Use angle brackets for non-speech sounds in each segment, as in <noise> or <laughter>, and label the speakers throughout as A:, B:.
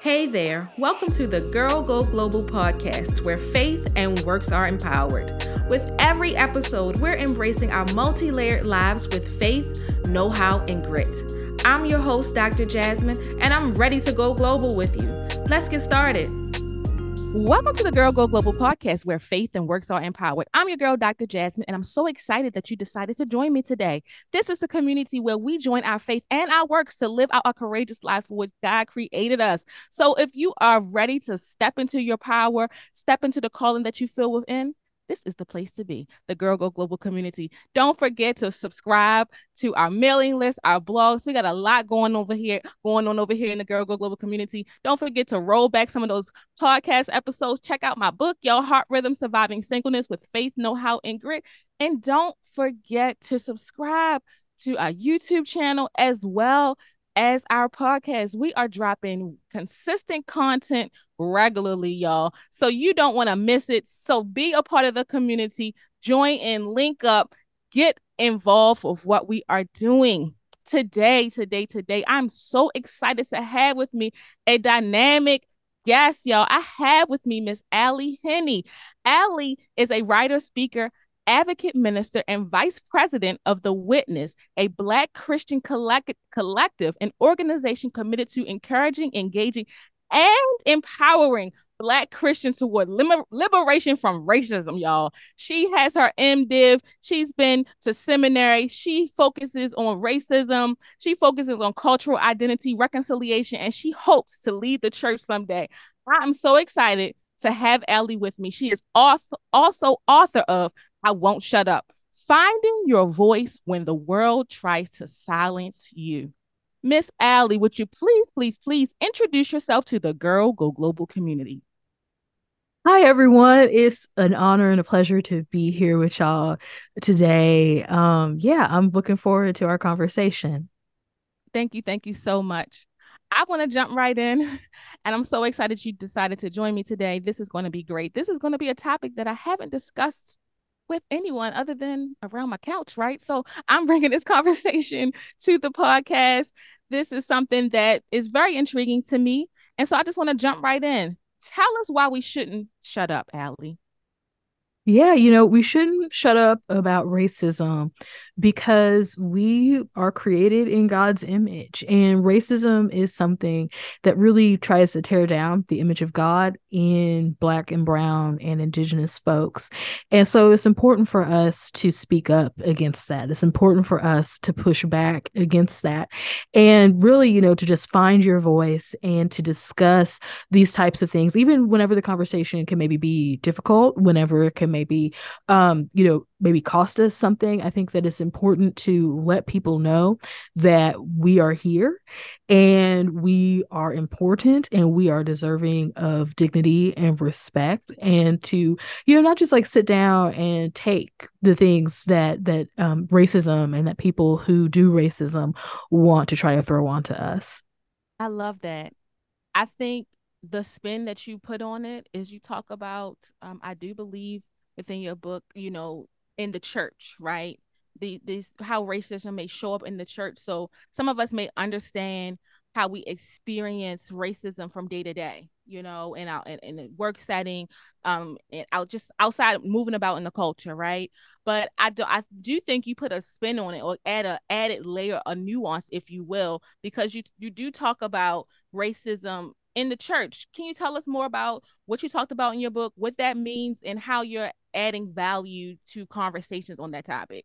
A: Hey there, welcome to the Girl Go Global podcast, where faith and works are empowered. With every episode, we're embracing our multi layered lives with faith, know how, and grit. I'm your host, Dr. Jasmine, and I'm ready to go global with you. Let's get started. Welcome to the Girl Go Global podcast where faith and works are empowered. I'm your girl, Dr. Jasmine, and I'm so excited that you decided to join me today. This is the community where we join our faith and our works to live out our courageous life for which God created us. So if you are ready to step into your power, step into the calling that you feel within, this is the place to be, the Girl Go Global community. Don't forget to subscribe to our mailing list, our blogs. We got a lot going over here, going on over here in the Girl Go Global community. Don't forget to roll back some of those podcast episodes. Check out my book, Your Heart Rhythm Surviving Singleness with Faith, Know How, and Grit. And don't forget to subscribe to our YouTube channel as well as our podcast. We are dropping consistent content regularly, y'all. So you don't want to miss it. So be a part of the community, join in, link up, get involved with what we are doing. Today, today, today, I'm so excited to have with me a dynamic guest, y'all. I have with me Miss Ally Henny. Ally is a writer, speaker, advocate minister and vice president of The Witness, a Black Christian collect- collective, an organization committed to encouraging, engaging, and empowering Black Christians toward liber- liberation from racism, y'all. She has her MDiv. She's been to seminary. She focuses on racism. She focuses on cultural identity, reconciliation, and she hopes to lead the church someday. I'm so excited to have Ally with me. She is also author of I Won't Shut Up Finding Your Voice When the World Tries to Silence You. Miss Ally, would you please, please, please introduce yourself to the Girl Go Global community?
B: Hi, everyone. It's an honor and a pleasure to be here with y'all today. Um, yeah, I'm looking forward to our conversation.
A: Thank you. Thank you so much. I want to jump right in, <laughs> and I'm so excited you decided to join me today. This is going to be great. This is going to be a topic that I haven't discussed with anyone other than around my couch, right? So I'm <laughs> bringing this conversation to the podcast. This is something that is very intriguing to me. And so I just want to jump right in. Tell us why we shouldn't shut up, Ally.
B: Yeah, you know, we shouldn't shut up about racism because we are created in God's image. And racism is something that really tries to tear down the image of God in Black and Brown and Indigenous folks. And so it's important for us to speak up against that. It's important for us to push back against that. And really, you know, to just find your voice and to discuss these types of things, even whenever the conversation can maybe be difficult, whenever it can maybe, um, you know, maybe cost us something. I think that it's important to let people know that we are here and we are important and we are deserving of dignity and respect and to you know not just like sit down and take the things that that um, racism and that people who do racism want to try to throw onto us.
A: I love that. I think the spin that you put on it is you talk about um, I do believe within your book, you know, in the church, right? The this how racism may show up in the church. So some of us may understand how we experience racism from day to day, you know, in our in, in a work setting, um, and out just outside moving about in the culture, right? But I do I do think you put a spin on it or add a added layer, a nuance, if you will, because you you do talk about racism in the church. Can you tell us more about what you talked about in your book, what that means, and how you're adding value to conversations on that topic?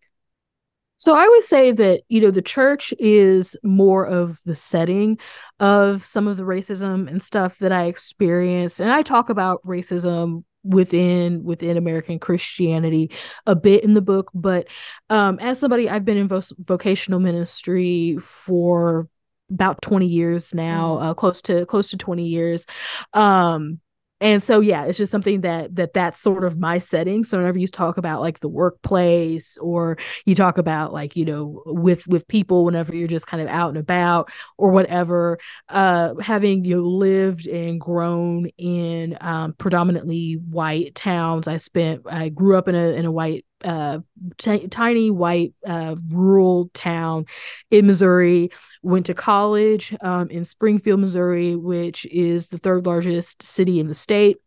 B: So I would say that, you know, the church is more of the setting of some of the racism and stuff that I experienced. And I talk about racism within within American Christianity a bit in the book, but um as somebody I've been in vo- vocational ministry for about 20 years now, mm. uh, close to close to 20 years. Um and so yeah it's just something that that that's sort of my setting. So whenever you talk about like the workplace or you talk about like you know with with people whenever you're just kind of out and about or whatever uh having you know, lived and grown in um predominantly white towns i spent i grew up in a in a white uh, t- tiny white uh, rural town in Missouri. Went to college um, in Springfield, Missouri, which is the third largest city in the state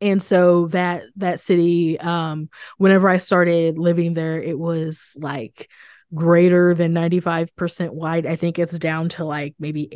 B: and so that that city um whenever i started living there it was like greater than 95% white. I think it's down to like maybe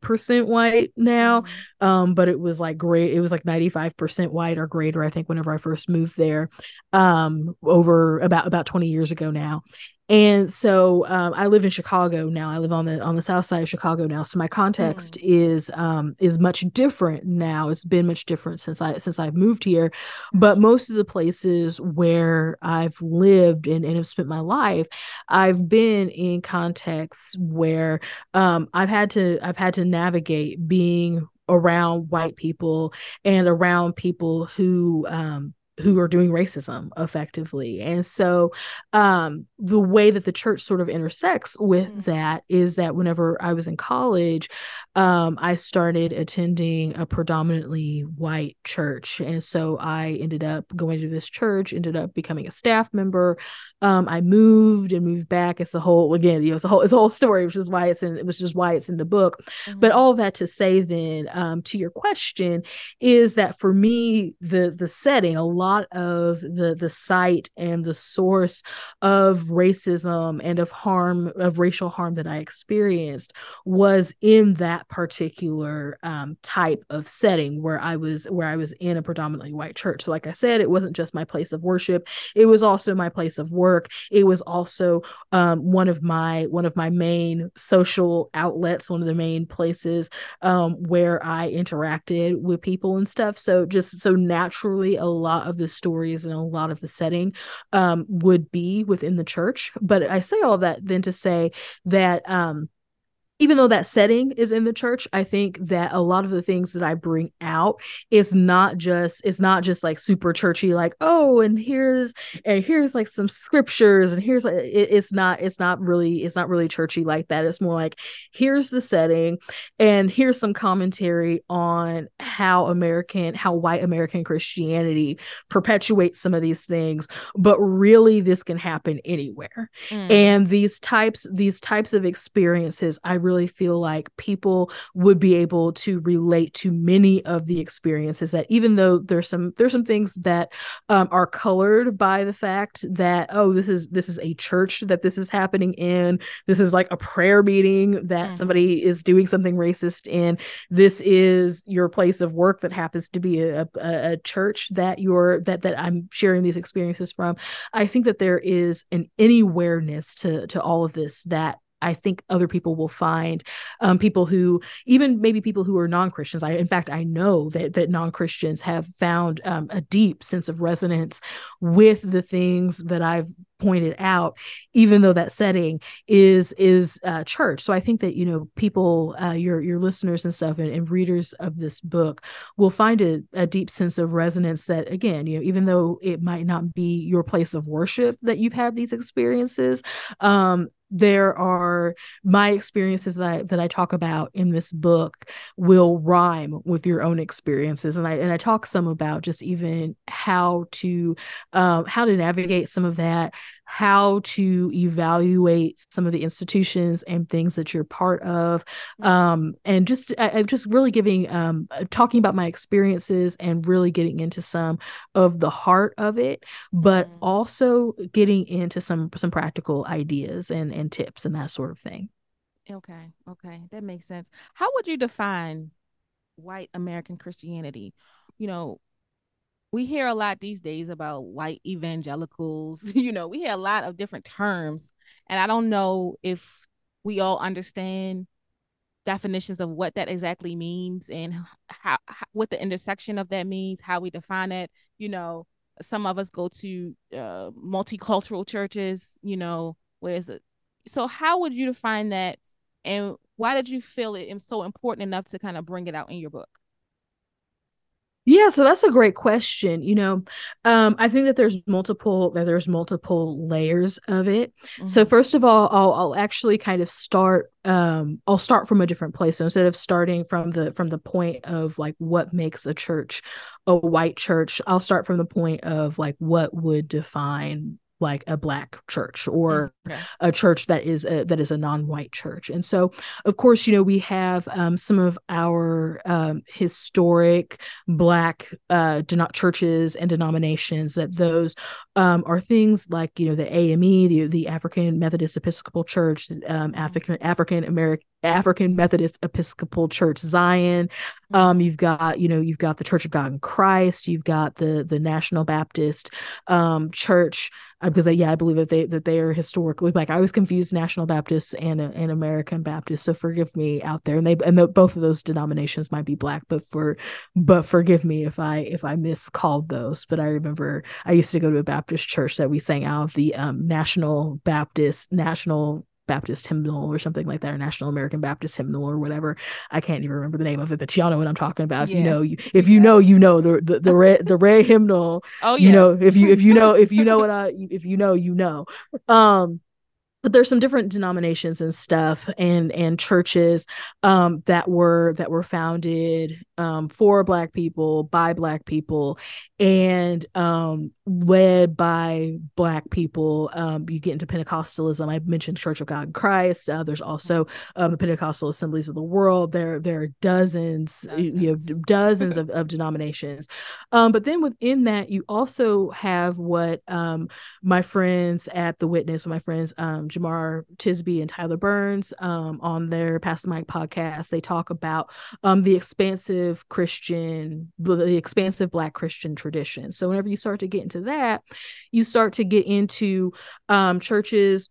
B: 88% white now. Mm-hmm. Um, but it was like great. It was like 95% white or greater, I think, whenever I first moved there, um, over about about 20 years ago now and so um, I live in Chicago now. I live on the on the south side of Chicago now. So my context mm. is um, is much different now. It's been much different since I since I've moved here. But most of the places where I've lived and, and have spent my life, I've been in contexts where um, I've had to I've had to navigate being around white people and around people who um, who are doing racism effectively. And so um, the way that the church sort of intersects with mm. that is that whenever I was in college, um, I started attending a predominantly white church. And so I ended up going to this church, ended up becoming a staff member. Um, I moved and moved back. It's a whole again, you know, it's a whole it's a whole story, which is why it's in which is why it's in the book. Mm-hmm. But all that to say then, um, to your question, is that for me, the the setting, a lot of the the site and the source of racism and of harm of racial harm that I experienced was in that particular um, type of setting where I was where I was in a predominantly white church. So, like I said, it wasn't just my place of worship; it was also my place of work work. It was also um, one of my one of my main social outlets one of the main places um, where i interacted with people and stuff. So just so naturally a lot of the stories and a lot of the setting um, would be within the church. But i say all that then to say that um, even though that setting is in the church i think that a lot of the things that i bring out is not just it's not just like super churchy like oh and here's and here's like some scriptures and here's like it, it's not it's not really it's not really churchy like that it's more like here's the setting and here's some commentary on how american how white american christianity perpetuates some of these things but really this can happen anywhere mm. and these types these types of experiences i really really feel like people would be able to relate to many of the experiences that even though there's some there's some things that um, are colored by the fact that oh this is this is a church that this is happening in. This is like a prayer meeting that mm-hmm. somebody is doing something racist in. This is your place of work that happens to be a, a, a church that you're that that I'm sharing these experiences from. I think that there is an anywhereness to to all of this that I think other people will find um, people who even maybe people who are non-Christians. I in fact I know that that non-Christians have found um, a deep sense of resonance with the things that I've pointed out even though that setting is is uh, church so i think that you know people uh, your your listeners and stuff and, and readers of this book will find a, a, deep sense of resonance that again you know even though it might not be your place of worship that you've had these experiences um there are my experiences that I, that I talk about in this book will rhyme with your own experiences. And I and I talk some about just even how to um, how to navigate some of that how to evaluate some of the institutions and things that you're part of mm-hmm. um, and just I, just really giving um, uh, talking about my experiences and really getting into some of the heart of it but mm. also getting into some some practical ideas and and tips and that sort of thing
A: okay okay that makes sense how would you define white american christianity you know we hear a lot these days about white evangelicals. <laughs> You know, we hear a lot of different terms, and I don't know if we all understand definitions of what that exactly means and how, how what the intersection of that means, how we define it. You know, some of us go to uh, multicultural churches. You know, where's it? So, how would you define that, and why did you feel it so important enough to kind of bring it out in your book?
B: Yeah, so that's a great question. You know, um, I think that there's multiple that there's multiple layers of it. Mm-hmm. So first of all, I'll I'll actually kind of start um I'll start from a different place. So instead of starting from the from the point of like what makes a church a white church, I'll start from the point of like what would define like a black church or mm, okay. a church that is a, that is a non-white church and so of course you know we have um, some of our um, historic black uh, churches and denominations that those um, are things like you know the AME the, the African Methodist Episcopal Church um, mm-hmm. African African American African Methodist Episcopal Church Zion. Um, you've got, you know, you've got the Church of God in Christ. You've got the the National Baptist um, Church because uh, yeah, I believe that they that they are historically like I was confused National Baptist and and American Baptist. So forgive me out there. And they and the, both of those denominations might be black, but for but forgive me if I if I miscalled those. But I remember I used to go to a Baptist church that we sang out of the um, National Baptist National Baptist hymnal or something like that, or National American Baptist hymnal or whatever. I can't even remember the name of it, but y'all know what I'm talking about. Yeah. If you know, you, if you yeah. know, you know the the the red the red hymnal. Oh, yes. you know if you if you know if you know what <laughs> I if you know you know. Um, but there's some different denominations and stuff and and churches um, that were that were founded um, for black people by black people and um, led by black people um, you get into pentecostalism. I mentioned church of god in christ. Uh, there's also um, the pentecostal assemblies of the world. There there are dozens, dozens. you know <laughs> dozens. of, of denominations. Um, but then within that you also have what um, my friends at the witness my friends um, jemar tisby and tyler burns um, on their Pass the Mic podcast they talk about um, the expansive christian the expansive black christian tradition. So whenever you start to get into that, you start to get into um, churches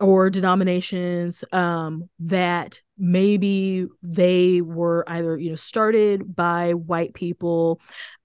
B: or denominations um, that maybe they were either you know started by white people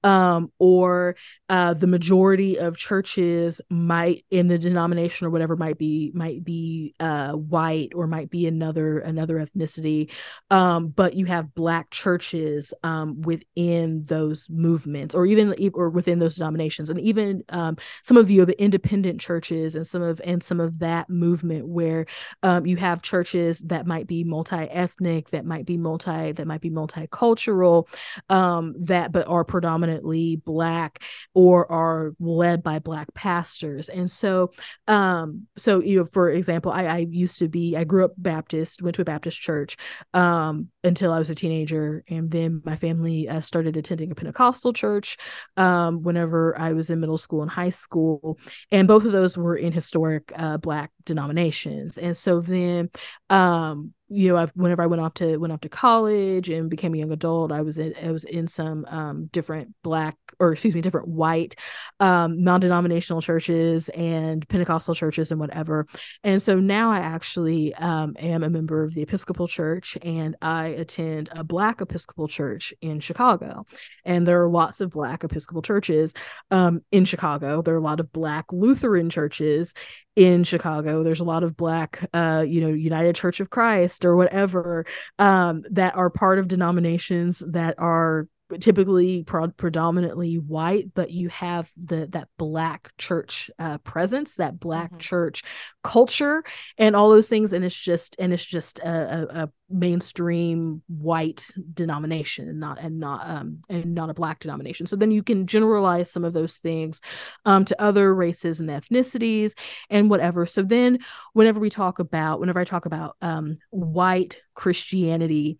B: um, or uh, the majority of churches might in the denomination or whatever might be might be uh, white or might be another another ethnicity. Um, but you have black churches um, within those movements or even or within those denominations. And even um, some of you the independent churches and some of and some of that movement where um, you have churches that might be multi-ethnic that might be multi that might be multicultural um, that but are predominant predominantly black or are led by black pastors. And so um so you know for example i i used to be i grew up baptist went to a baptist church um until i was a teenager. And then my family uh, started attending a pentecostal church um whenever i was in middle school and high school. And both of those were in historic uh, black denominations. And so then um you know, I've, whenever I went off to went off to college and became a young adult, I was in I was in some um, different black or excuse me, different white um, non-denominational churches and Pentecostal churches and whatever. And so now I actually um, am a member of the Episcopal Church and I attend a Black Episcopal Church in Chicago. And there are lots of Black Episcopal churches um, in Chicago. There are a lot of Black Lutheran churches in Chicago. There's a lot of Black, uh, you know, United Church of Christ or whatever um, that are part of denominations that are typically pro- predominantly white but you have the that black church uh, presence that black mm-hmm. church culture and all those things. And it's just and it's just a, a, a mainstream white denomination and not and not um and not a black denomination. So then you can generalize some of those things um to other races and ethnicities and whatever. So then whenever we talk about whenever i talk about um white christianity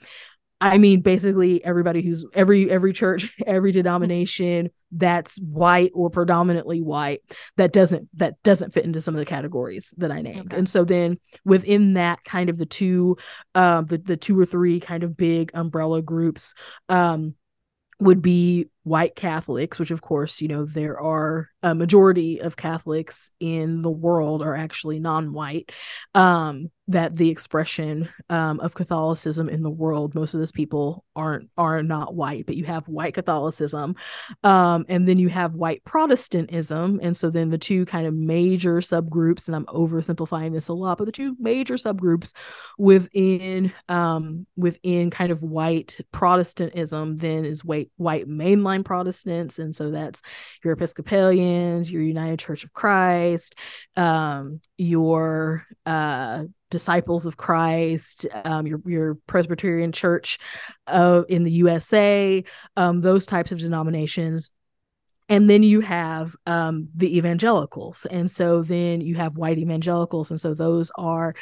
B: I mean, basically everybody who's every every church, <laughs> every denomination that's white or predominantly white that doesn't that doesn't fit into some of the categories that I named. Okay. And so then within that kind of the two um the, the two or three kind of big umbrella groups um would be white Catholics, which of course, you know, there are a majority of Catholics in the world are actually non-white. Um, that the expression um, of Catholicism in the world, most of those people aren't are not white, but you have white Catholicism, um, and then you have white Protestantism, and so then the two kind of major subgroups, and I'm oversimplifying this a lot, but the two major subgroups within um, within kind of white Protestantism then is white white mainline mainline Protestants, and so that's your Episcopalians, your United Church of Christ, um, your uh, Disciples of Christ, um, your your Presbyterian Church uh, in the USA, um, those types of denominations. And then you have um, the evangelicals. And so then you have white evangelicals. And so those are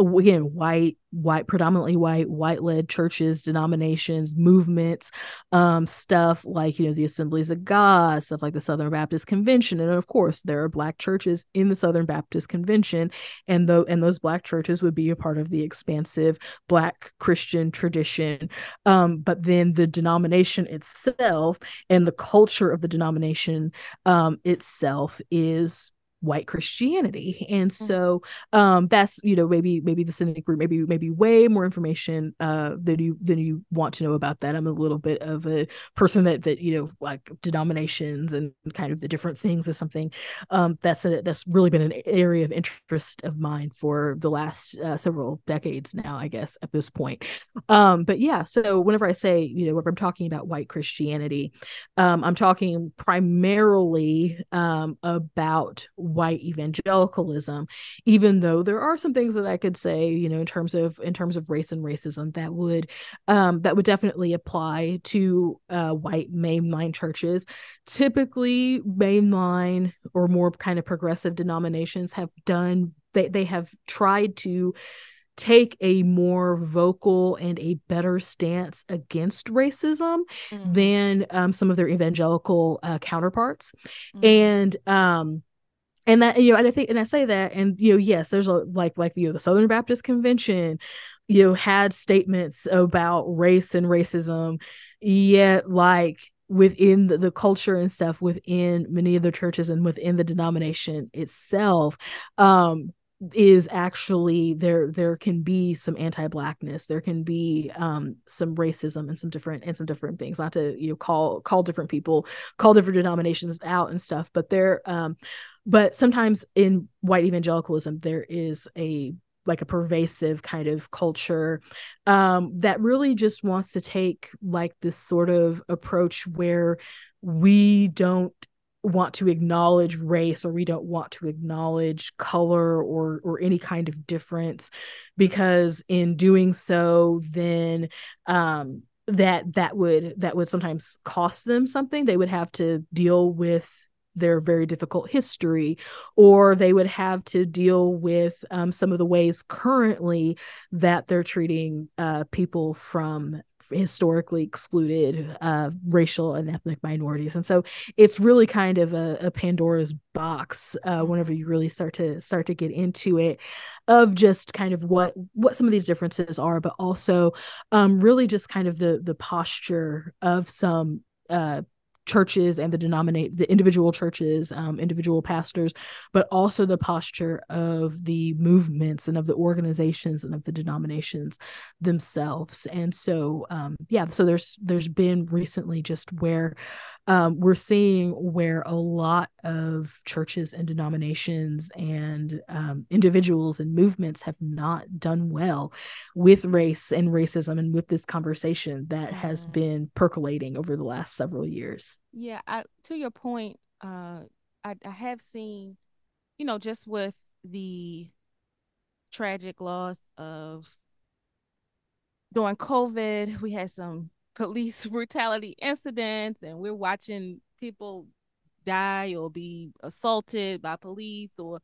B: again white white predominantly white white led churches denominations movements um stuff like you know the assemblies of god stuff like the southern baptist convention. And of course there are black churches in the southern baptist convention and though and those black churches would be a part of the expansive black christian tradition. Um but then the denomination itself and the culture of the denomination um itself is white Christianity. And mm-hmm. so um that's you know maybe maybe the cynic group maybe maybe way more information uh than you than you want to know about that. I'm a little bit of a person that that you know like denominations and kind of the different things is something um that's a, that's really been an area of interest of mine for the last uh, several decades now I guess at this point. Um but yeah so whenever I say you know whenever I'm talking about white Christianity um I'm talking primarily um about white evangelicalism even though there are some things that i could say you know in terms of in terms of race and racism that would um that would definitely apply to uh white mainline churches typically mainline or more kind of progressive denominations have done they they have tried to take a more vocal and a better stance against racism mm-hmm. than um, some of their evangelical uh, counterparts. Mm-hmm. And um, and that you know and i think and i say that and you know yes there's a like like you know the southern baptist convention you know had statements about race and racism yet like within the, the culture and stuff within many of the churches and within the denomination itself um is actually there there can be some anti-blackness. There can be um some racism and some different and some different things. Not to you know call call different people call different denominations out and stuff but there um but sometimes in white evangelicalism there is a like a pervasive kind of culture um, that really just wants to take like this sort of approach where we don't want to acknowledge race or we don't want to acknowledge color or or any kind of difference. Because in doing so then um that that would that would sometimes cost them something. They would have to deal with their very difficult history, or they would have to deal with um, some of the ways currently that they're treating uh, people from historically excluded uh, racial and ethnic minorities. And so it's really kind of a, a pandora's box uh, whenever you really start to start to get into it of just kind of what what some of these differences are but also um, really just kind of the the posture of some uh, churches and the denominate the individual churches um, individual pastors but also the posture of the movements and of the organizations and of the denominations themselves. And so um, yeah so there's there's been recently just where um, we're seeing where a lot of churches and denominations and um, individuals and movements have not done well with race and racism and with this conversation that has been percolating over the last several years.
A: Yeah, I, to your point, uh, I, I have seen, you know, just with the tragic loss of during COVID, we had some police <laughs> brutality incidents and we're watching people die or be assaulted by police or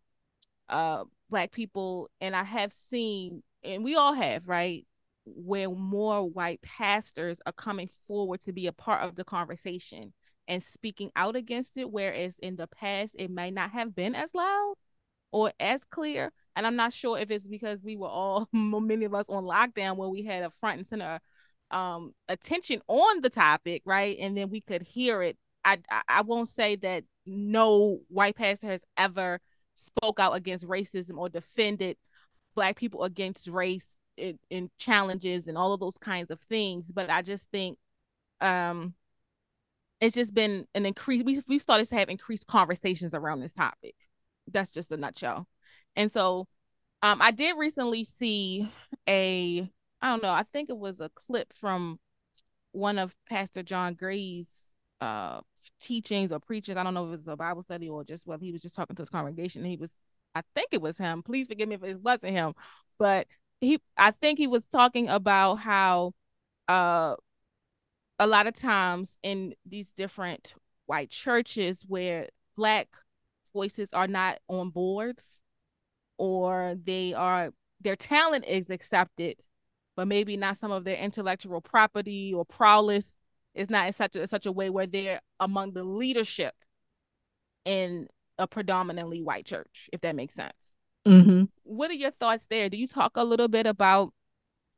A: uh black people. And i have seen and we all have right where more white pastors are coming forward to be a part of the conversation and speaking out against it whereas in the past it might not have been as loud or as clear. And i'm not sure if it's because we were all <laughs> many of us on lockdown where we had a front and center um attention on the topic right? And then we could hear it. I i won't say that no white pastor has ever spoke out against racism or defended black people against race in, in challenges and all of those kinds of things but i just think um it's just been an increase we, we started to have increased conversations around this topic. That's just a nutshell. And so um i did recently see a I don't know. I think it was a clip from one of Pastor John Gray's uh teachings or preachings. I don't know if it was a Bible study or just whether he was just talking to his congregation. He was, I think it was him. Please forgive me if it wasn't him, but he, I think he was talking about how, uh, a lot of times in these different white churches where black voices are not on boards or they are their talent is accepted but maybe not some of their intellectual property or prowess is not in such a such a way where they're among the leadership in a predominantly white church if that makes sense
B: mm-hmm.
A: what are your thoughts there do you talk a little bit about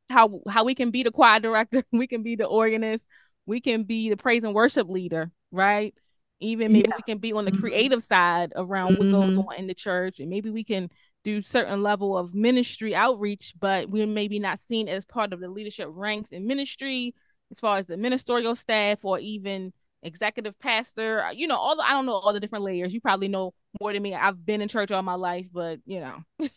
A: how how we can be the choir director <laughs> we can be the organist we can be the praise and worship leader right even maybe yeah. we can be on the mm-hmm. creative side around mm-hmm. what goes mm-hmm. on in the church and maybe we can do certain level of ministry outreach but we're maybe not seen as part of the leadership ranks in ministry as far as the ministerial staff or even executive pastor. Uh, you know all the, i don't know all the different layers. You probably know more than me. I've been in church all my life but you know.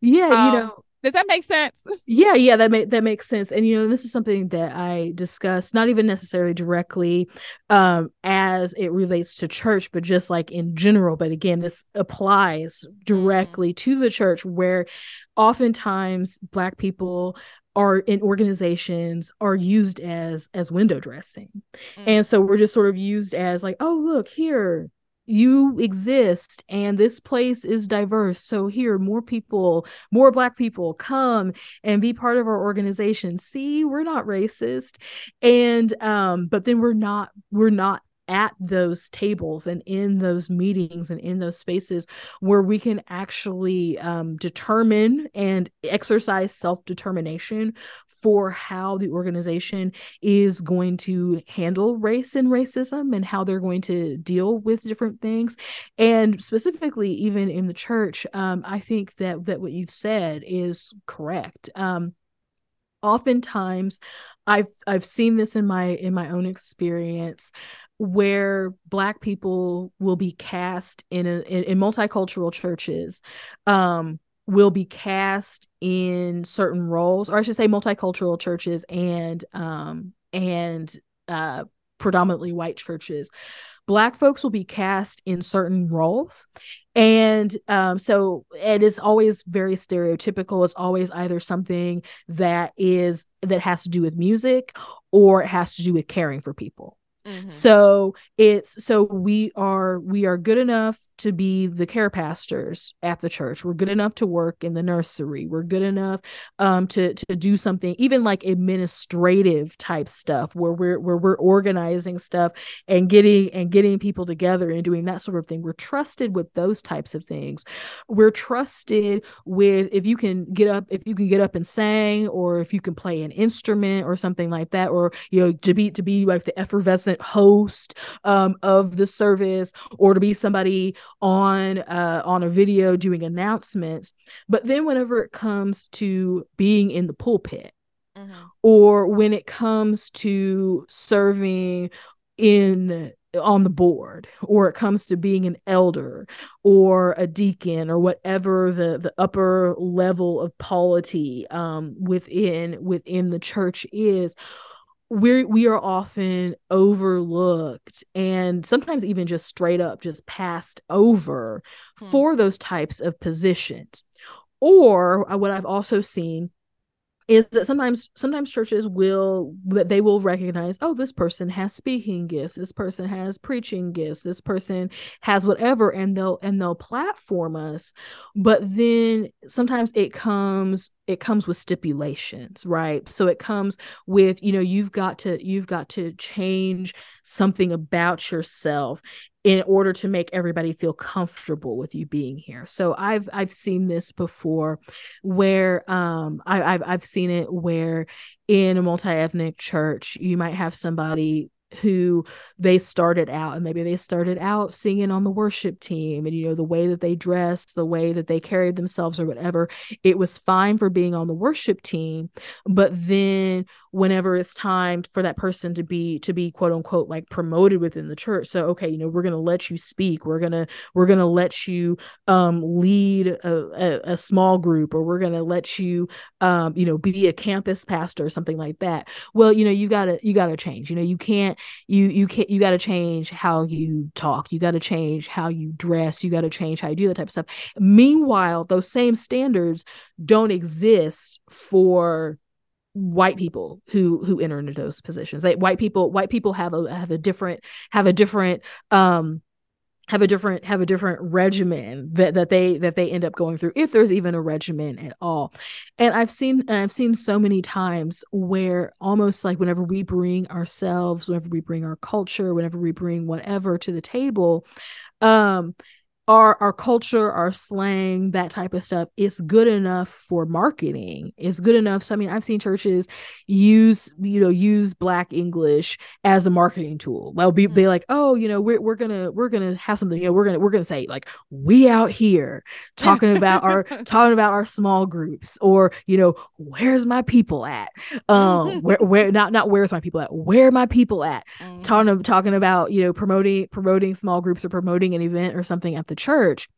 B: Yeah um, you know
A: does that make sense? <laughs>
B: Yeah, yeah, that make that makes sense. And you know, this is something that I discuss, not even necessarily directly um as it relates to church, but just like in general. But again, this applies directly mm. to the church where oftentimes black people are in organizations are used as as window dressing mm. and so we're just sort of used as like oh look here you exist and this place is diverse. So here more people more black people come and be part of our organization. See we're not racist. And um but then we're not we're not at those tables and in those meetings and in those spaces where we can actually um, determine and exercise self determination for how the organization is going to handle race and racism and how they're going to deal with different things. And specifically even in the church um, i think that that what you've said is correct. Um, oftentimes i've i've seen this in my in my own experience where black people will be cast in a in, in multicultural churches um will be cast in certain roles or i should say multicultural churches and um and uh predominantly white churches. Black folks will be cast in certain roles and um, so it is always very stereotypical it's always either something that is that has to do with music or it has to do with caring for people mm-hmm. so it's so we are we are good enough to be the care pastors at the church. We're good enough to work in the nursery. We're good enough um, to to do something, even like administrative type stuff, where we're where we're organizing stuff and getting and getting people together and doing that sort of thing. We're trusted with those types of things. We're trusted with if you can get up, if you can get up and sing, or if you can play an instrument or something like that, or you know to be to be like the effervescent host um, of the service, or to be somebody on uh, on a video doing announcements but then whenever it comes to being in the pulpit mm-hmm. or when it comes to serving in on the board or it comes to being an elder or a deacon or whatever the the upper level of polity um within within the church is we we are often overlooked and sometimes even just straight up just passed over hmm. for those types of positions or uh, what i've also seen is that sometimes sometimes churches will that they will recognize oh this person has speaking gifts this person has preaching gifts this person has whatever and they'll and they'll platform us but then sometimes it comes it comes with stipulations right so it comes with you know you've got to you've got to change something about yourself in order to make everybody feel comfortable with you being here. So I've I've seen this before where um I, I've I've seen it where in a multi-ethnic church you might have somebody who they started out and maybe they started out singing on the worship team and you know the way that they dressed the way that they carried themselves or whatever it was fine for being on the worship team but then whenever it's time for that person to be to be quote unquote like promoted within the church. So okay you know we're going to let you speak. We're going to we're going to let you um lead a, a, a small group or we're going to let you um you know be a campus pastor or something like that. Well you know you got to you got to change. You know you can't you you can't you got to change how you talk. You got to change how you dress. You got to change how you do that type of stuff. Meanwhile those same standards don't exist for white people who who enter into those positions. Like white people white people have a have a different have a different um have a different have a different regimen that that they that they end up going through if there's even a regimen at all. And i've seen and i've seen so many times where almost like whenever we bring ourselves whenever we bring our culture whenever we bring whatever to the table um our our culture, our slang, that type of stuff is good enough for marketing. It's good enough. So I mean, I've seen churches use you know use Black English as a marketing tool. They'll be be mm-hmm. like, oh, you know, we're we're gonna we're gonna have something. You know, we're gonna we're gonna say like we out here talking about our <laughs> talking about our small groups, or you know, where's my people at? Um, where <laughs> where not not where's my people at? Where my people at? Mm-hmm. Talking talking about you know promoting promoting small groups or promoting an event or something at the church.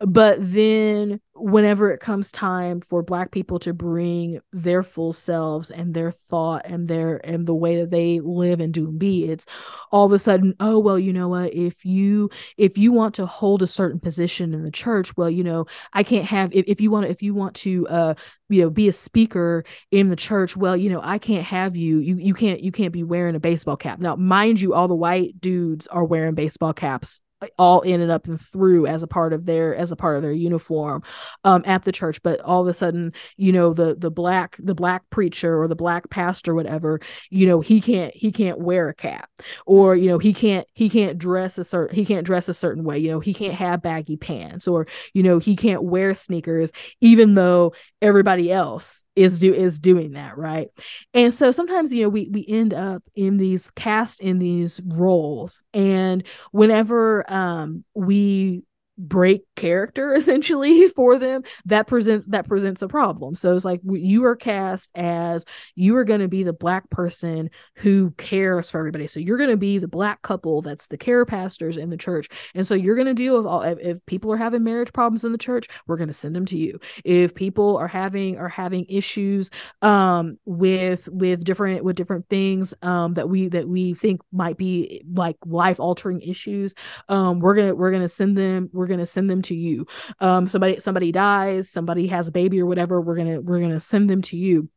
B: But then whenever it comes time for black people to bring their full selves and their thought and their and the way that they live and do and be it's all of a sudden oh well you know what if you if you want to hold a certain position in the church well you know i can't have if, if you want if you want to uh you know be a speaker in the church well you know i can't have you you you can't you can't be wearing a baseball cap now mind you all the white dudes are wearing baseball caps all and up and through as a part of their as a part of their uniform um at the church. But all of a sudden you know the the black the black preacher or the black pastor whatever you know he can't he can't wear a cap or you know he can't he can't dress a certain he can't dress a certain way. You know he can't have baggy pants or you know he can't wear sneakers even though everybody else is do is doing that right? And so sometimes you know we we end up in these cast in these roles. And whenever um we break character <laughs> essentially for them that presents that presents a problem. So it's like you are cast as you are going to be the black person who cares for everybody. So you're going to be the black couple that's the care pastors in the church. And so you're going to deal with all if, if people are having marriage problems in the church we're going to send them to you. If people are having are having issues um with with different with different things um that we that we think might be like life altering issues um we're gonna we're gonna send them we're we're to send them to you. Um somebody somebody dies somebody has a baby or whatever we're to we're to send them to you.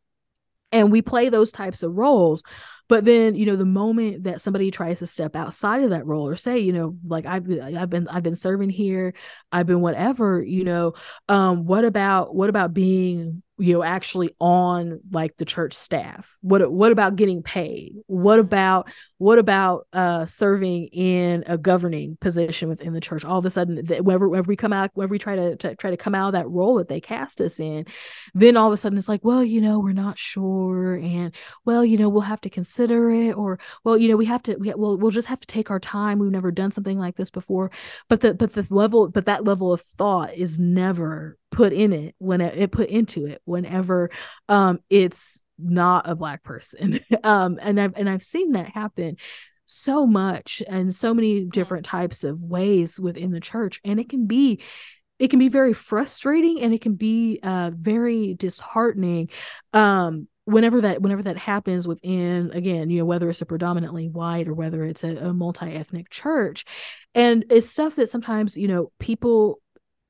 B: And we play those types of roles. But then you know the moment that somebody tries to step outside of that role or say you know like i've i've been i've been serving here i've been whatever you know um what about what about being you know actually on like the church staff? What what about getting paid? What about what about uh serving in a governing position within the church? All of a sudden whenever, whenever we come out whenever we try to, to try to come out of that role that they cast us in then all of a sudden it's like well you know we're not sure and well you know we'll have to consider it or well you know we have to we, we'll, we'll just have to take our time. We've never done something like this before. But the but the level but that level of thought is never put in it when it, put into it whenever um it's not a black person. <laughs> Um and i've and i've seen that happen so much and so many different types of ways within the church and it can be it can be very frustrating and it can be uh very disheartening um whenever that whenever that happens within again you know whether it's a predominantly white or whether it's a, a multi-ethnic church. And it's stuff that sometimes you know people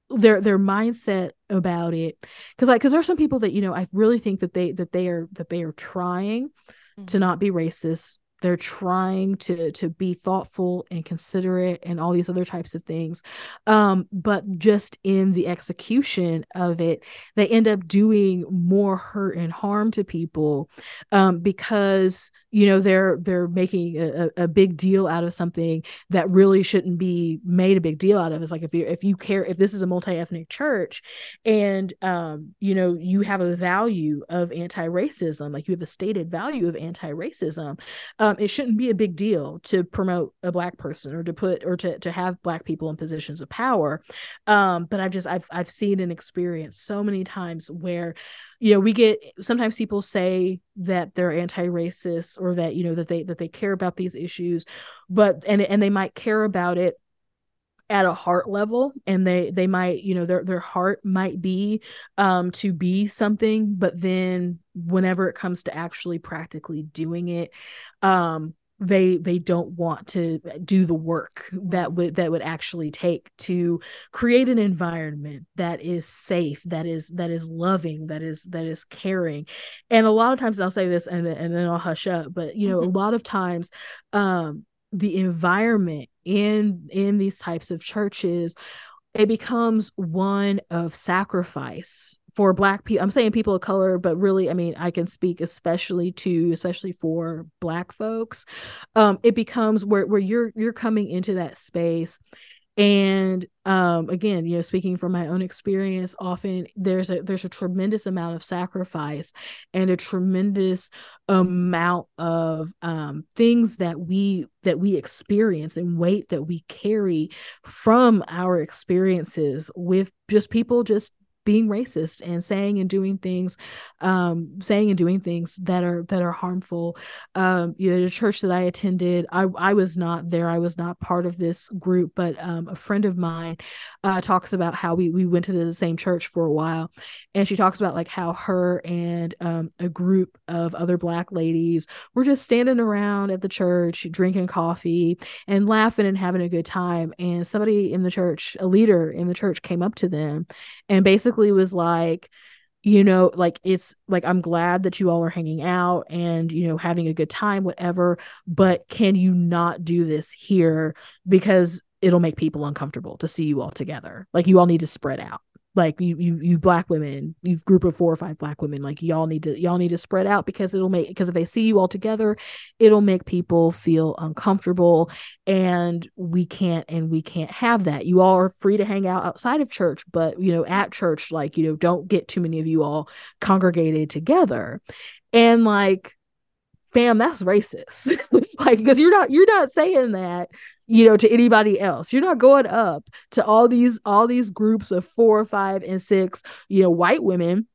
B: their their mindset about it because like because there's some people that you know i really think that they that they are that they are trying mm-hmm. to not be racist they're trying to to be thoughtful and considerate and all these other types of things um but just in the execution of it they end up doing more hurt and harm to people um because you know they're they're making a, a big deal out of something that really shouldn't be made a big deal out of. It's like if you if you care if this is a multi-ethnic church and um you know you have a value of anti-racism like you have a stated value of anti-racism um, um, it shouldn't be a big deal to promote a black person or to put or to to have black people in positions of power. Um, but I've just I've I've seen and experienced so many times where you know we get sometimes people say that they're anti-racist or that you know that they that they care about these issues but and and they might care about it at a heart level and they they might you know their their heart might be um to be something but then whenever it comes to actually practically doing it um they they don't want to do the work that would that would actually take to create an environment that is safe that is that is loving that is that is caring and a lot of times I'll say this and and then I'll hush up but you know mm-hmm. a lot of times um the environment in in these types of churches it becomes one of sacrifice for black people i'm saying people of color but really i mean i can speak especially to especially for black folks um it becomes where where you're you're coming into that space. And um, again you know speaking from my own experience often there's a there's a tremendous amount of sacrifice and a tremendous amount of um, things that we that we experience and weight that we carry from our experiences with just people just being racist and saying and doing things um saying and doing things that are that are harmful. Um you know the church that i attended i i was not there. I was not part of this group but um a friend of mine uh talks about how we we went to the same church for a while. And she talks about like how her and um a group of other black ladies were just standing around at the church drinking coffee and laughing and having a good time. And somebody in the church a leader in the church came up to them and basically basically was like you know like it's like i'm glad that you all are hanging out and you know having a good time whatever but can you not do this here? Because it'll make people uncomfortable to see you all together. Like you all need to spread out like you you you black women you group of four or five black women like y'all need to y'all need to spread out because it'll make because if they see you all together it'll make people feel uncomfortable and we can't and we can't have that. You all are free to hang out outside of church but you know at church like you know don't get too many of you all congregated together. And like fam that's racist. <laughs> Like because you're not you're not saying that you know to anybody else. You're not going up to all these all these groups of four five and six you know white women.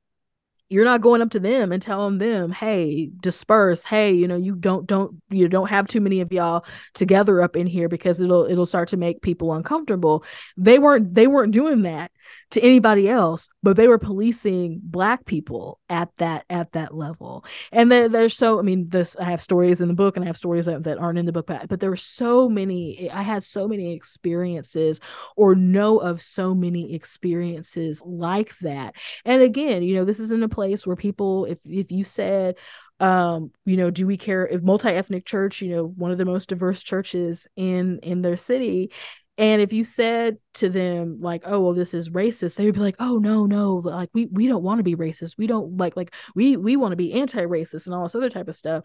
B: You're not going up to them and telling them hey disperse. Hey you know you don't don't you don't have too many of y'all together up in here because it'll it'll start to make people uncomfortable. They weren't they weren't doing that to anybody else but they were policing black people at that at that level. And then there's so i mean this i have stories in the book and i have stories that, that aren't in the book but, but there were so many i had so many experiences or know of so many experiences like that. And again you know this is in a place where people if if you said um you know do we care if multi-ethnic church you know one of the most diverse churches in in their city and if you said to them like, "Oh, well, this is racist," they would be like, "Oh, no, no, like we we don't want to be racist. We don't like like we we want to be anti-racist and all this other type of stuff."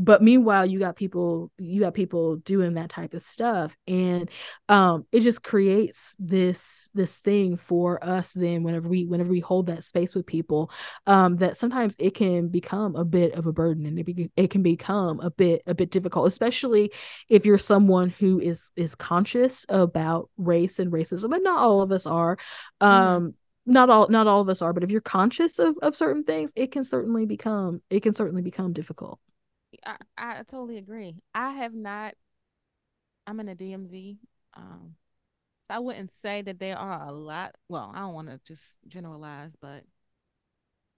B: But meanwhile, you got people you got people doing that type of stuff, and um, it just creates this this thing for us. Then whenever we whenever we hold that space with people, um, that sometimes it can become a bit of a burden, and it be, it can become a bit a bit difficult, especially if you're someone who is is conscious about race and racism, and not all of us are. Mm-hmm. Um, mm not all not all of us are but if you're conscious of of certain things it can certainly become it can certainly become difficult
A: I, I totally agree. I have not. I'm in a DMV. Um, I wouldn't say that there are a lot. Well, I don't want to just generalize, but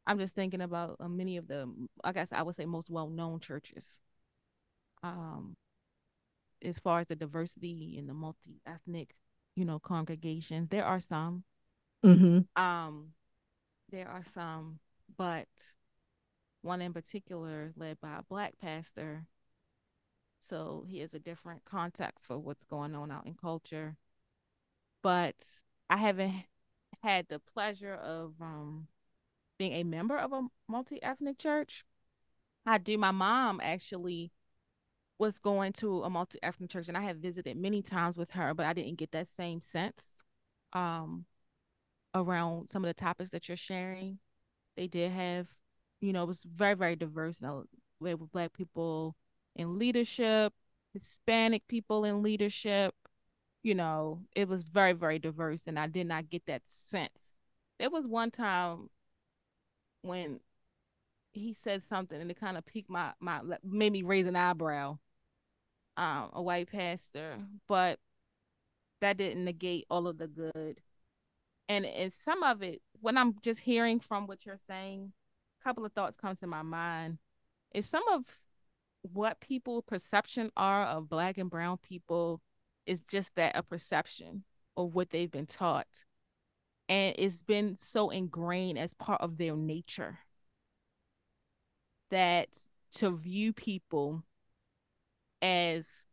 A: I'm just thinking about uh, many of the. I guess I would say most well-known churches. Um, as far as the diversity and the multi-ethnic, you know, congregations, there are some.
B: Mm-hmm.
A: Um, there are some, but one in particular led by a black pastor. So he has a different context for what's going on out in culture. But I haven't had the pleasure of um, being a member of a multi ethnic church. I do. My mom actually was going to a multi ethnic church, and I have visited many times with her, but I didn't get that same sense um, around some of the topics that you're sharing. They did have you know, it was very, very diverse. Know, with black people in leadership, Hispanic people in leadership. You know, it was very, very diverse, and I did not get that sense. There was one time when he said something and it kind of piqued my my made me raise an eyebrow. Um, a white pastor, but that didn't negate all of the good. And and some of it, when I'm just hearing from what you're saying, couple of thoughts come to my mind. Is some of what people perception are of black and brown people is just that a perception of what they've been taught and it's been so ingrained as part of their nature that to view people as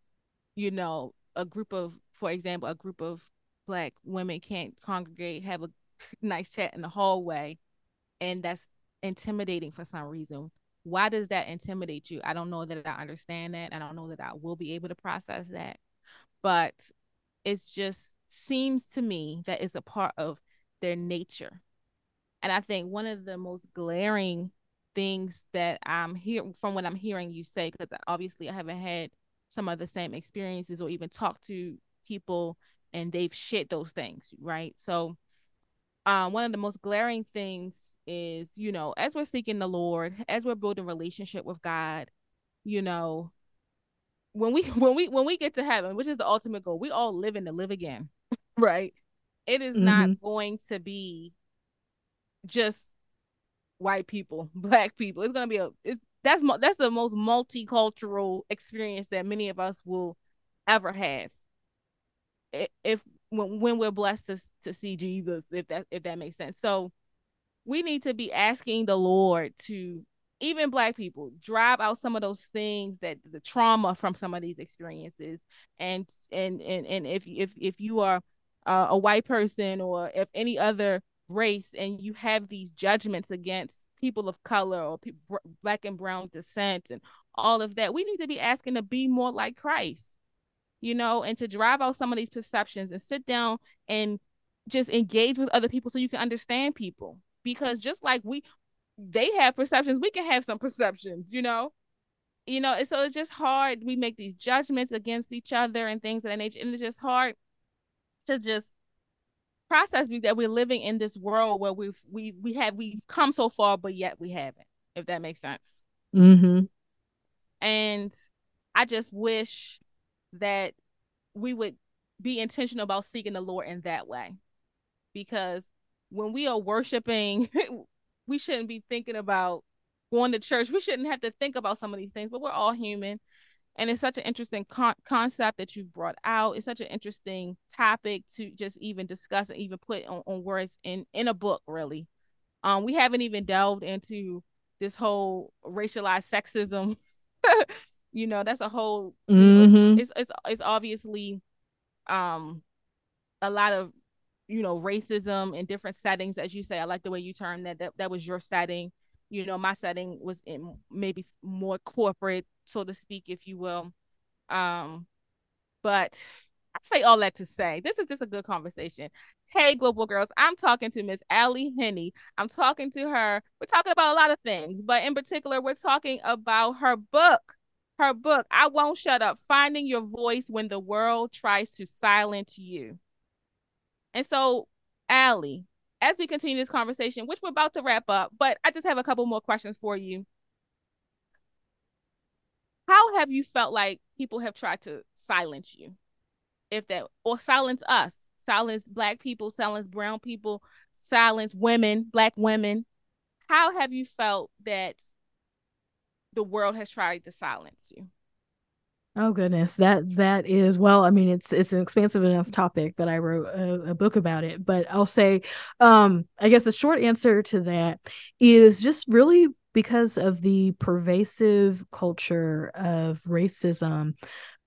A: you know a group of for example a group of black women can't congregate have a <laughs> nice chat in the hallway and that's intimidating for some reason. Why does that intimidate you? I don't know that i understand that i don't know that i will be able to process that but it just seems to me that it's a part of their nature. And i think one of the most glaring things that i'm hearing from what i'm hearing you say because obviously i haven't had some of the same experiences or even talked to people and they've shared those things right? So um, one of the most glaring things is, you know, as we're seeking the Lord, as we're building relationship with God, you know, when we <laughs> when we when we get to heaven, which is the ultimate goal, we all live in to live again, <laughs> right? It is mm-hmm. not going to be just white people, <laughs> black people. It's gonna be a it's, that's that's the most multicultural experience that many of us will ever have. If when, when we're blessed to, to see Jesus, if that if that makes sense. So we need to be asking the Lord to even black people drive out some of those things that the trauma from some of these experiences and and and, and if if if you are uh, a white person or if any other race and you have these judgments against people of color or people, black and brown descent and all of that we need to be asking to be more like christ you know, and to drive out some of these perceptions and sit down and just engage with other people so you can understand people. Because just like we they have perceptions, we can have some perceptions, you know. You know, so it's just hard. We make these judgments against each other and things of that nature. And it's just hard to just process that we're living in this world where we've we we have we've come so far, but yet we haven't, if that makes sense.
B: Mm-hmm.
A: And I just wish that we would be intentional about seeking the Lord in that way. Because when we are worshiping, <laughs> we shouldn't be thinking about going to church. We shouldn't have to think about some of these things, but we're all human. And it's such an interesting con- concept that you've brought out. It's such an interesting topic to just even discuss and even put on, on words in in a book, really. Um, we haven't even delved into this whole racialized sexism <laughs> you know that's a whole mm-hmm. it's, it's it's obviously um a lot of you know racism in different settings as you say. I like the way you term that that, that was your setting. You know my setting was in maybe more corporate so to speak if you will. Um but i say all that to say this is just a good conversation. Hey global girls i'm talking to miss Ally Henny i'm talking to her. We're talking about a lot of things but in particular we're talking about her book her book, I Won't Shut Up Finding Your Voice When the World Tries to Silence You. And so, Ally, as we continue this conversation, which we're about to wrap up, but I just have a couple more questions for you. How have you felt like people have tried to silence you? If that, or silence us, silence Black people, silence Brown people, silence women, Black women. How have you felt that the world has tried to silence you.
B: Oh goodness, that that is well. I mean, it's it's an expansive enough topic that I wrote a, a, book about it. But I'll say, um, I guess the short answer to that is just really because of the pervasive culture of racism,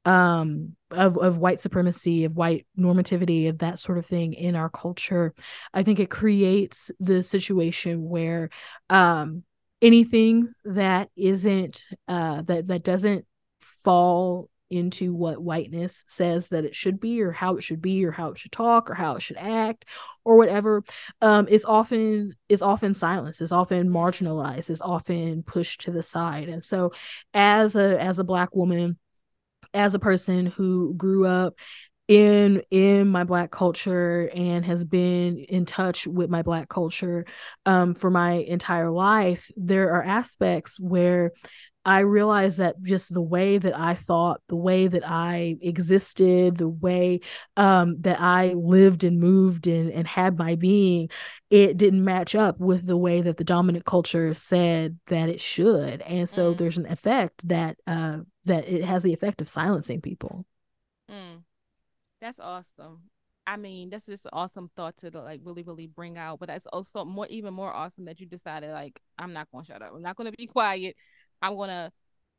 B: um, of of white supremacy, of white normativity, of that sort of thing in our culture. I think it creates the situation where, um, anything that isn't uh that that doesn't fall into what whiteness says that it should be or how it should be or how it should talk or how it should act or whatever um, is often is often silenced is often marginalized is often pushed to the side. And so as a as a black woman as a person who grew up in in my black culture and has been in touch with my black culture um, for my entire life there are aspects where I realized that just the way that I thought, the way that I existed, the way um, that I lived and moved and, and had my being, it didn't match up with the way that the dominant culture said that it should. And so mm. there's an effect that uh, that it has the effect of silencing people.
A: Mm. That's awesome. I mean, that's just an awesome thought to like really, really bring out. But that's also more, even more awesome that you decided like I'm not going to shut up. I'm not going to be <laughs> quiet. I'm going to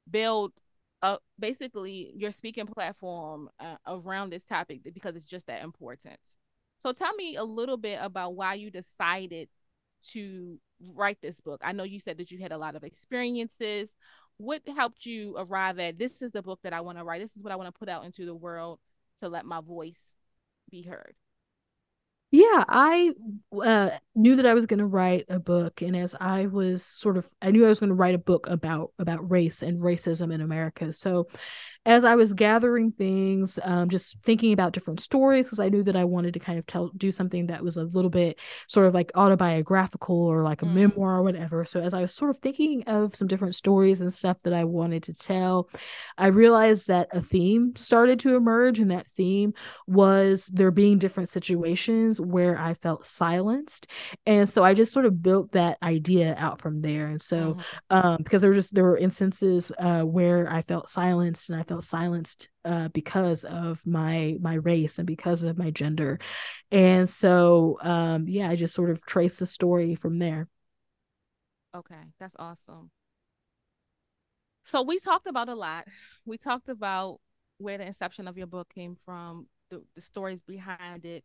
A: build a basically your speaking platform uh, around this topic because it's just that important. So tell me a little bit about why you decided to write this book. I know you said that you had a lot of experiences. What helped you arrive at this is the book that I want to write. This is what I want to put out into the world to let my voice be heard.
B: Yeah i uh, knew that i was going to write a book and as i was sort of i knew i was going to write a book about about race and racism in america. So as I was gathering things, um, just thinking about different stories, because I knew that I wanted to kind of tell, do something that was a little bit sort of like autobiographical or like a mm. memoir or whatever. So as I was sort of thinking of some different stories and stuff that I wanted to tell, I realized that a theme started to emerge, and that theme was there being different situations where I felt silenced, and so I just sort of built that idea out from there. And so, mm. um, because there were just there were instances uh, where I felt silenced and I felt silenced uh, because of my my race and because of my gender. And so um yeah i just sort of trace the story from there.
A: Okay that's awesome. So we talked about a lot. We talked about where the inception of your book came from the, the stories behind it.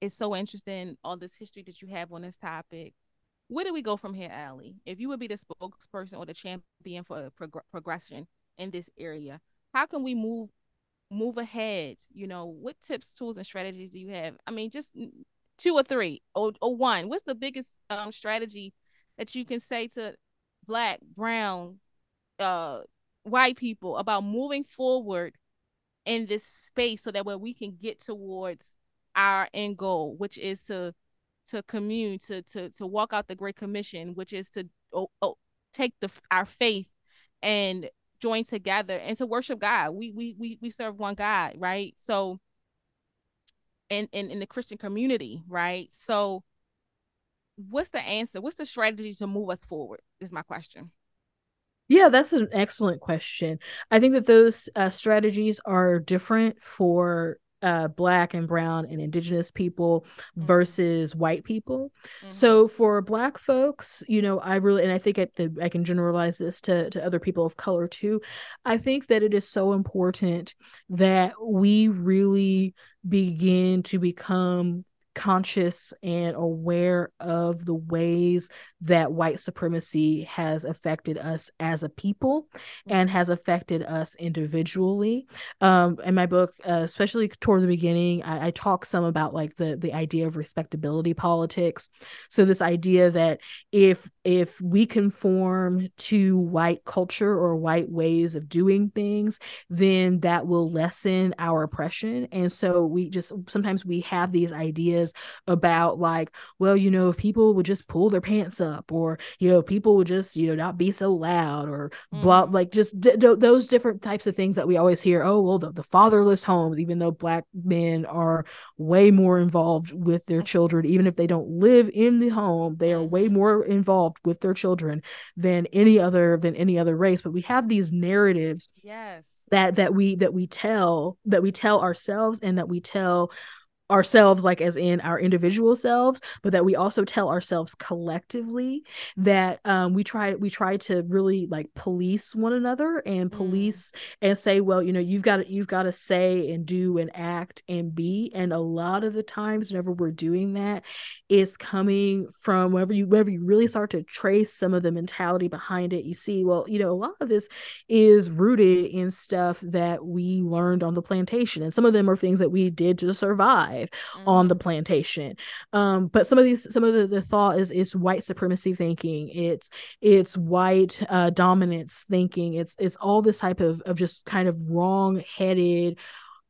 A: It's so interesting all this history that you have on this topic. Where do we go from here, Ally? If you would be the spokesperson or the champion for prog- progression in this area? How can we move move ahead? You know what tips tools and strategies do you have? I mean just two or three or, or one. What's the biggest um strategy that you can say to black brown uh white people about moving forward in this space so that way we can get towards our end goal which is to to commune to to to walk out the great commission which is to oh, oh, take the our faith and join together and to worship God. We we we we serve one God, right? So in in, in the Christian community, right? So what's the answer? What's the strategy to move us forward? Is my question.
B: Yeah, that's an excellent question. I think that those uh, strategies are different for uh, black and brown and indigenous people mm-hmm. versus white people. Mm-hmm. So for black folks, you know, I really and I think I, the, I can generalize this to to other people of color too. I think that it is so important that we really begin to become conscious and aware of the ways that white supremacy has affected us as a people and has affected us individually. Um, in my book, uh, especially toward the beginning, I, I talk some about like the the idea of respectability politics. So this idea that if if we conform to white culture or white ways of doing things, then that will lessen our oppression. And so we just sometimes we have these ideas about like well you know if people would just pull their pants up or you know people would just you know not be so loud or mm. blah like just d- d- those different types of things that we always hear oh well the, the fatherless homes even though black men are way more involved with their children even if they don't live in the home they are way mm-hmm. more involved with their children than any other than any other race but we have these narratives
A: yes
B: that that we that we tell that we tell ourselves and that we tell ourselves like as in our individual selves but that we also tell ourselves collectively that um, we try we try to really like police one another and mm. police mm. and say well you know you've got to you've got to say and do and act and be and a lot of the times whenever we're doing that is coming from whenever you whenever you really start to trace some of the mentality behind it you see well you know a lot of this is rooted in stuff that we learned on the plantation and some of them are things that we did to survive mm-hmm. on the mm-hmm. plantation. Um, but some of these, some of the, the thought is is white supremacy thinking. It's it's white uh, dominance thinking. It's it's all this type of of just kind of wrong headed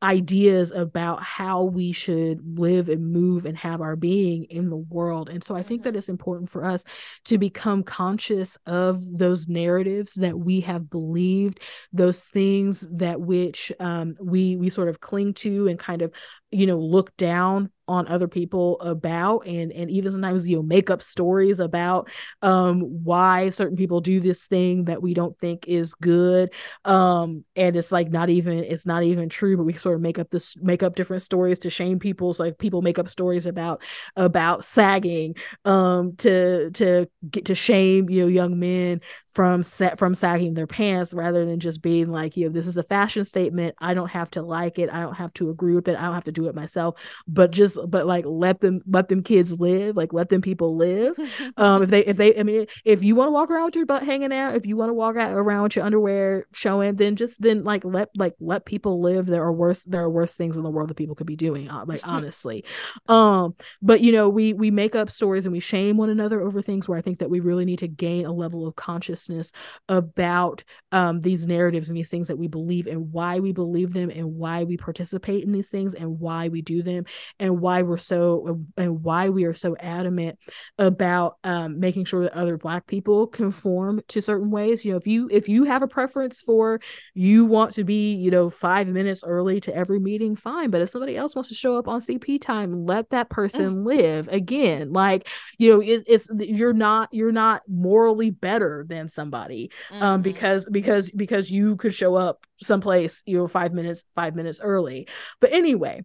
B: ideas about how we should live and move and have our being in the world. And so I think that mm-hmm. it's important for us to become conscious of those narratives that we have believed, those things that which um, we we sort of cling to and kind of you know look down on other people about and and even sometimes you know make up stories about um why certain people do this thing that we don't think is good. Um and it's like not even it's not even true but we sort of make up this make up different stories to shame people. So like people make up stories about about sagging um to to get to shame you know young men from set from sagging their pants rather than just being like you know this is a fashion statement. I don't have to like it. I don't have to agree with it. I don't have to do it myself. But just but like let them let them kids live like let them people live. Um if they if they i mean if you want to walk around with your butt hanging out if you want to walk out around with your underwear showing then just then like let like let people live. There are worse there are worse things in the world that people could be doing uh, like <laughs> honestly. Um but you know we we make up stories and we shame one another over things where i think that we really need to gain a level of consciousness consciousness about um, these narratives and these things that we believe and why we believe them and why we participate in these things and why we do them and why we're so and why we are so adamant about um, making sure that other black people conform to certain ways. You know if you if you have a preference for you want to be you know five minutes early to every meeting fine. But if somebody else wants to show up on cp time let that person live. Again like you know it, it's you're not you're not morally better than somebody um, mm-hmm. because because because you could show up someplace you know five minutes five minutes early but anyway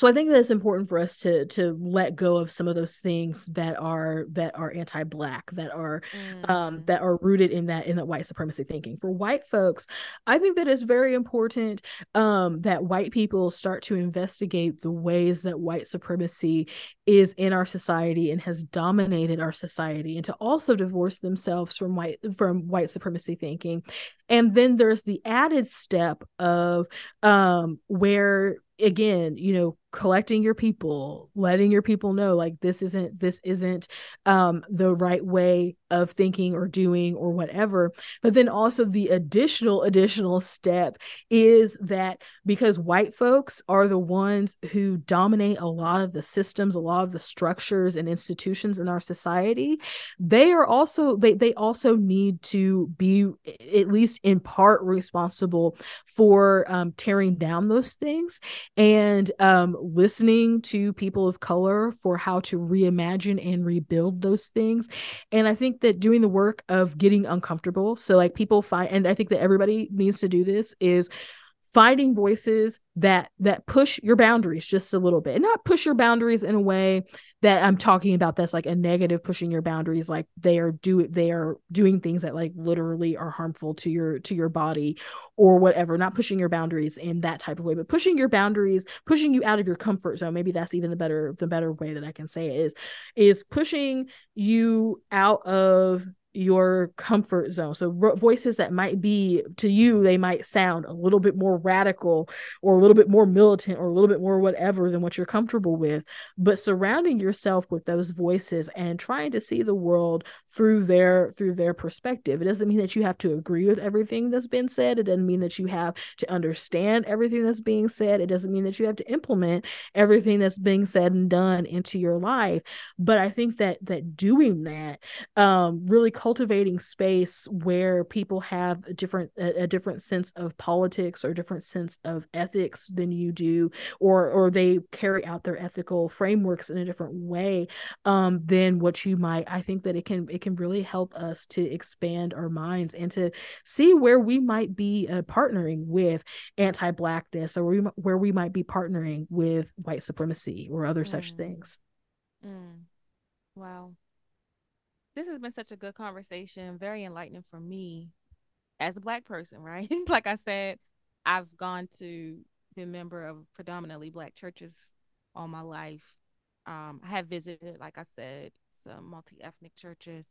B: so i think that it's important for us to to let go of some of those things that are that are anti-black that are um, mm. um that are rooted in that in that white supremacy thinking for white folks i think that it's very important um that white people start to investigate the ways that white supremacy is in our society and has dominated our society and to also divorce themselves from white from white supremacy thinking and then there's the added step of um where again you know collecting your people letting your people know like this isn't this isn't um the right way of thinking or doing or whatever but then also the additional additional step is that because white folks are the ones who dominate a lot of the systems a lot of the structures and institutions in our society they are also they they also need to be at least in part responsible for um, tearing down those things and um, listening to people of color for how to reimagine and rebuild those things. And I think that doing the work of getting uncomfortable, so like people find, and I think that everybody needs to do this, is finding voices that that push your boundaries just a little bit and not push your boundaries in a way that I'm talking about that's like a negative pushing your boundaries like they are do they are doing things that like literally are harmful to your to your body or whatever not pushing your boundaries in that type of way but pushing your boundaries pushing you out of your comfort zone. Maybe that's even the better the better way that I can say it is is pushing you out of your comfort zone. So ro- voices that might be to you, they might sound a little bit more radical or a little bit more militant or a little bit more whatever than what you're comfortable with. But surrounding yourself with those voices and trying to see the world through their through their perspective. It doesn't mean that you have to agree with everything that's been said. It doesn't mean that you have to understand everything that's being said. It doesn't mean that you have to implement everything that's being said and done into your life. But I think that that doing that um really cultivating space where people have a different a, a, different sense of politics or different sense of ethics than you do or or they carry out their ethical frameworks in a different way um than what you might i think that it can it can really help us to expand our minds and to see where we might be uh, partnering with anti-blackness or we, where we might be partnering with white supremacy or other mm. such things
A: mm. wow this has been such a good conversation, very enlightening for me as a black person, right? <laughs> like I said, I've gone to be a member of predominantly black churches all my life. Um, I have visited, like I said, some multi-ethnic churches.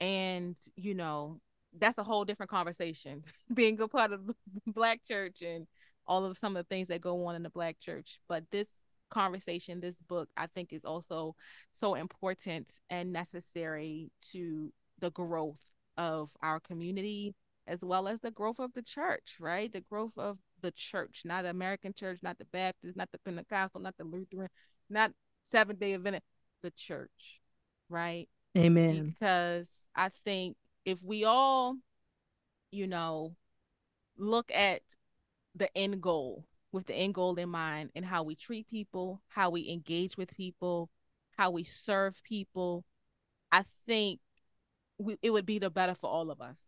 A: And, you know, that's a whole different conversation. <laughs> Being a part of the <laughs> black church and all of some of the things that go on in the black church. But this conversation, this book, I think is also so important and necessary to the growth of our community as well as the growth of the church, right? The growth of the church, not the American church, not the Baptist, not the Pentecostal, not the Lutheran, not Seventh day Adventist, the church, right?
B: Amen.
A: Because I think if we all, you know, look at the end goal with the end goal in mind and how we treat people, how we engage with people, how we serve people, I think we, it would be the better for all of us.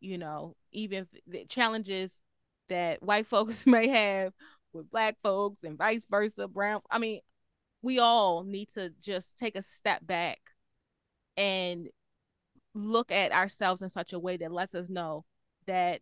A: You know, even the challenges that white <laughs> folks may have with black folks and vice versa, brown. I mean, we all need to just take a step back and look at ourselves in such a way that lets us know that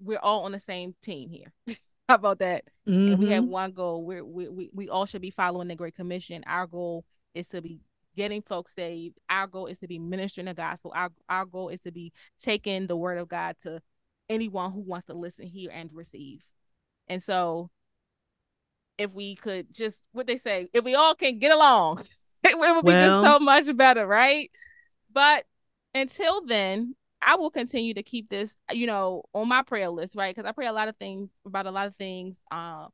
A: we're all on the same team here. <laughs> <laughs> How about that? Mm-hmm. And we have mm-hmm. one goal. We're, we we we all should be following the Great Commission. Our goal is to be getting folks saved. Our goal is to be ministering the gospel. Our our goal is to be taking the word of God to anyone who wants to listen, hear, and receive. And so, if we could just what they say, if we all can get along, <laughs> it would be well, just so much better, right? But until then, I will continue to keep this, you know, on my prayer list, right? Because I pray a lot of things about a lot of things uh,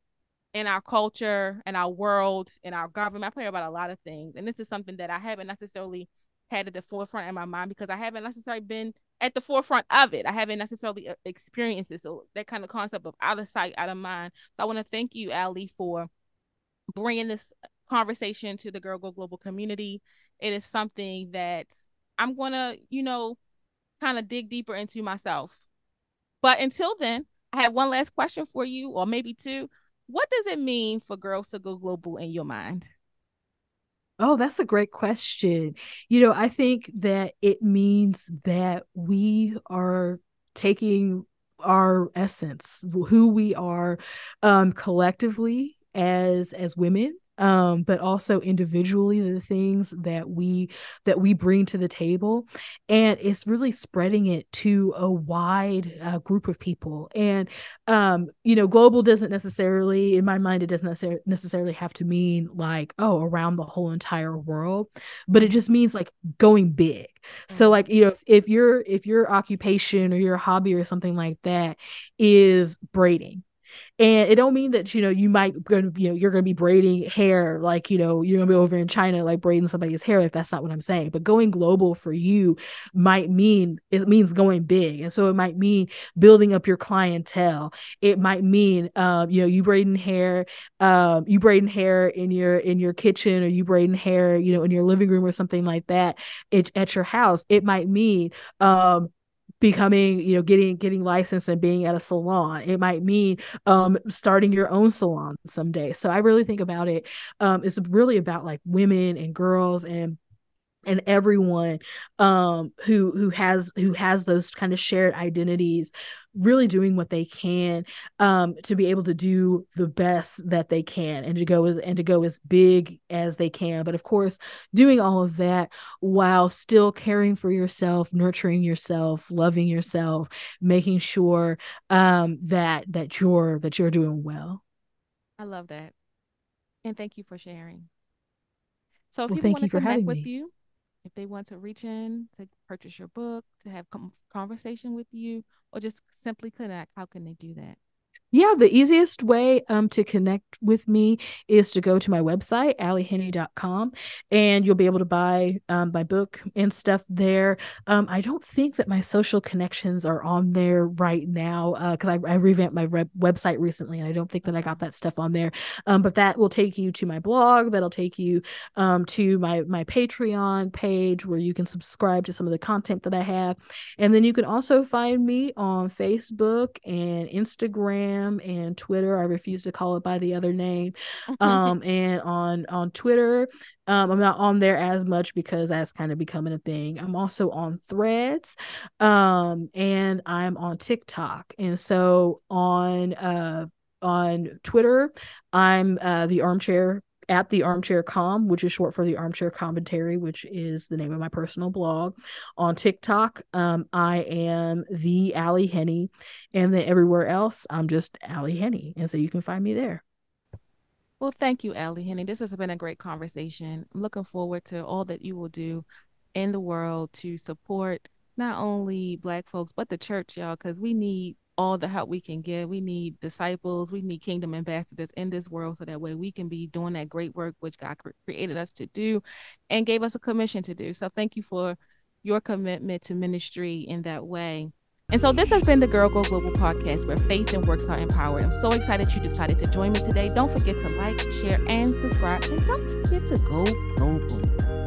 A: in our culture, in our world, in our government. I pray about a lot of things. And this is something that I haven't necessarily had at the forefront in my mind because I haven't necessarily been at the forefront of it. I haven't necessarily uh, experienced it. So that kind of concept of out of sight, out of mind. So I want to thank you, Ally, for bringing this conversation to the Girl Go Global community. It is something that I'm going to, you know, kind of dig deeper into myself. But until then, I have one last question for you, or maybe two. What does it mean for girls to go global in your mind?
B: Oh, that's a great question. You know, I think that it means that we are taking our essence, who we are um, collectively as as women um, but also individually the things that we that we bring to the table and it's really spreading it to a wide uh, group of people and um, you know global doesn't necessarily in my mind it doesn't necessarily necessarily have to mean like oh around the whole entire world but it just means like going big so mm-hmm. like you know if, if your if your occupation or your hobby or something like that is braiding and it don't mean that you know you might gonna you know you're gonna be braiding hair like you know you're gonna be over in China like braiding somebody's hair if that's not what I'm saying. But going global for you might mean it means going big, and so it might mean building up your clientele. It might mean um, you know you braiding hair, um, you braiding hair in your in your kitchen or you braiding hair you know in your living room or something like that. It, at your house, it might mean um, becoming you know getting getting licensed and being at a salon. It might mean um starting your own salon someday. So i really think about it um it's really about like women and girls and and everyone um who who has who has those kind of shared identities really doing what they can um to be able to do the best that they can and to go as and to go as big as they can. But of course doing all of that while still caring for yourself nurturing yourself loving yourself making sure um that that you're that you're doing well.
A: I love that. And thank you for sharing. So if well, people want to connect with me. you if they want to reach in to purchase your book, to have com- conversation with you, or just simply connect, how can they do that?
B: Yeah, the easiest way um, to connect with me is to go to my website, allyhenny.com, and you'll be able to buy um, my book and stuff there. Um, I don't think that my social connections are on there right now because uh, I, I, revamped my re- website recently, and I don't think that I got that stuff on there. Um, but that will take you to my blog. That'll take you um, to my my Patreon page where you can subscribe to some of the content that I have, and then you can also find me on Facebook and Instagram Instagram and Twitter. I refuse to call it by the other name. <laughs> Um, and on on Twitter, um, I'm not on there as much because that's kind of becoming a thing. I'm also on Threads, um, and I'm on TikTok. And so on uh on Twitter, I'm uh the armchair at the armchair com which is short for the armchair commentary which is the name of my personal blog on tiktok. Um, i am the Ally Henny and then everywhere else i'm just Ally Henny and so you can find me there.
A: Well thank you Ally Henny. This has been a great conversation. I'm looking forward to all that you will do in the world to support not only black folks but the church y'all because we need all the help we can get. We need disciples, we need kingdom ambassadors in this world so that way we can be doing that great work which God created us to do and gave us a commission to do. So thank you for your commitment to ministry in that way. And so this has been the Girl Go Global podcast where faith and works are empowered. I'm so excited you decided to join me today. Don't forget to like, share, and subscribe. And don't forget to go global.